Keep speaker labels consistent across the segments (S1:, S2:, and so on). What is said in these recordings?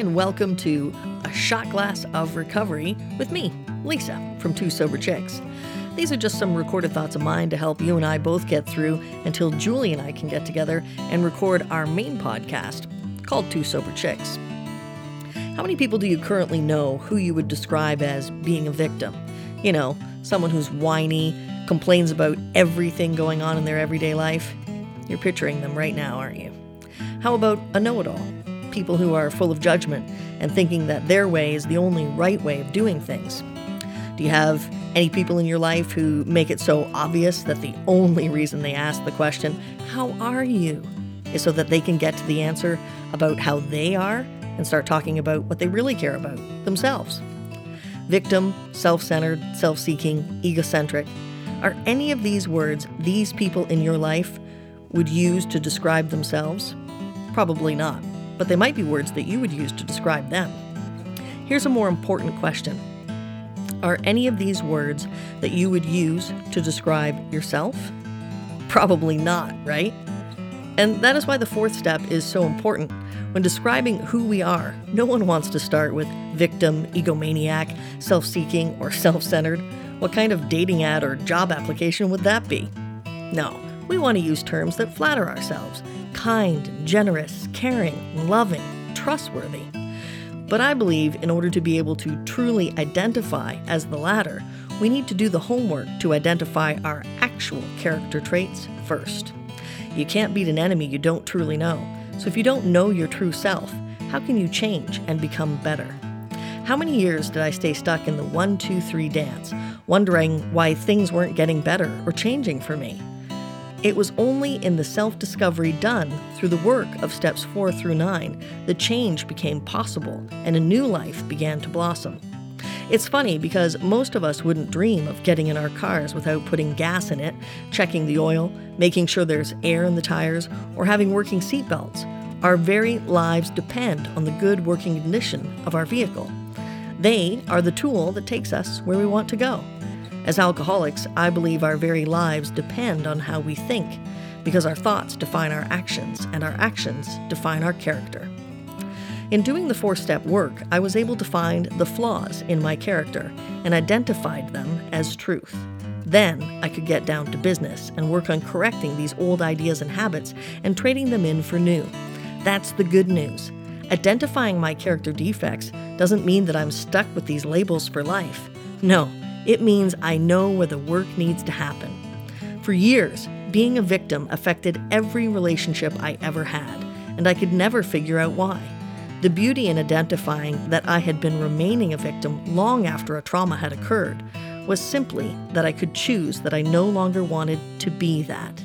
S1: and welcome to A Shot Glass of Recovery with me, Lisa, from Two Sober Chicks. These are just some recorded thoughts of mine to help you and I both get through until Julie and I can get together and record our main podcast called Two Sober Chicks. How many people do you currently know who you would describe as being a victim? You know, someone who's whiny, complains about everything going on in their everyday life? You're picturing them right now, aren't you? How about a know it all? People who are full of judgment and thinking that their way is the only right way of doing things. Do you have any people in your life who make it so obvious that the only reason they ask the question, How are you? is so that they can get to the answer about how they are and start talking about what they really care about themselves? Victim, self centered, self seeking, egocentric. Are any of these words these people in your life would use to describe themselves? Probably not, but they might be words that you would use to describe them. Here's a more important question Are any of these words that you would use to describe yourself? Probably not, right? And that is why the fourth step is so important. When describing who we are, no one wants to start with victim, egomaniac, self seeking, or self centered. What kind of dating ad or job application would that be? No, we want to use terms that flatter ourselves kind, generous, caring, loving, trustworthy. But I believe in order to be able to truly identify as the latter, we need to do the homework to identify our actual character traits first. You can't beat an enemy you don't truly know. So if you don't know your true self, how can you change and become better? How many years did I stay stuck in the one, two, three dance, wondering why things weren't getting better or changing for me? It was only in the self discovery done through the work of steps four through nine that change became possible and a new life began to blossom. It's funny because most of us wouldn't dream of getting in our cars without putting gas in it, checking the oil, making sure there's air in the tires, or having working seatbelts. Our very lives depend on the good working condition of our vehicle. They are the tool that takes us where we want to go. As alcoholics, I believe our very lives depend on how we think, because our thoughts define our actions, and our actions define our character. In doing the four step work, I was able to find the flaws in my character and identified them as truth. Then I could get down to business and work on correcting these old ideas and habits and trading them in for new. That's the good news. Identifying my character defects doesn't mean that I'm stuck with these labels for life. No, it means I know where the work needs to happen. For years, being a victim affected every relationship I ever had, and I could never figure out why. The beauty in identifying that I had been remaining a victim long after a trauma had occurred was simply that I could choose that I no longer wanted to be that.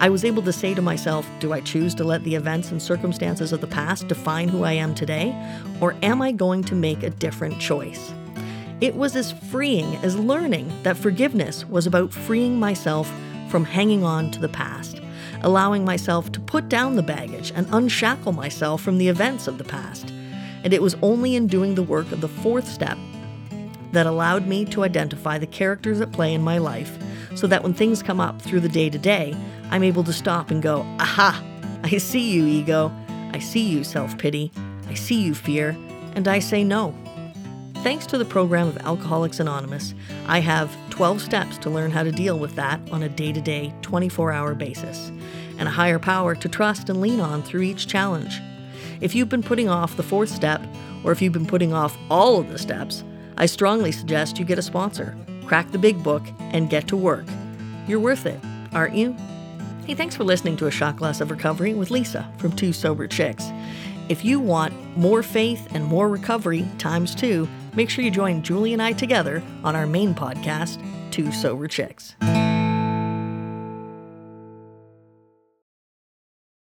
S1: I was able to say to myself, do I choose to let the events and circumstances of the past define who I am today, or am I going to make a different choice? It was as freeing as learning that forgiveness was about freeing myself from hanging on to the past, allowing myself to put down the baggage and unshackle myself from the events of the past. And it was only in doing the work of the fourth step that allowed me to identify the characters at play in my life so that when things come up through the day to day, I'm able to stop and go, Aha! I see you, ego. I see you, self pity. I see you, fear. And I say no. Thanks to the program of Alcoholics Anonymous, I have 12 steps to learn how to deal with that on a day to day, 24 hour basis, and a higher power to trust and lean on through each challenge. If you've been putting off the fourth step, or if you've been putting off all of the steps, I strongly suggest you get a sponsor, crack the big book, and get to work. You're worth it, aren't you? Hey, thanks for listening to A Shot Glass of Recovery with Lisa from Two Sober Chicks. If you want more faith and more recovery times two, make sure you join Julie and I together on our main podcast, Two Sober Chicks.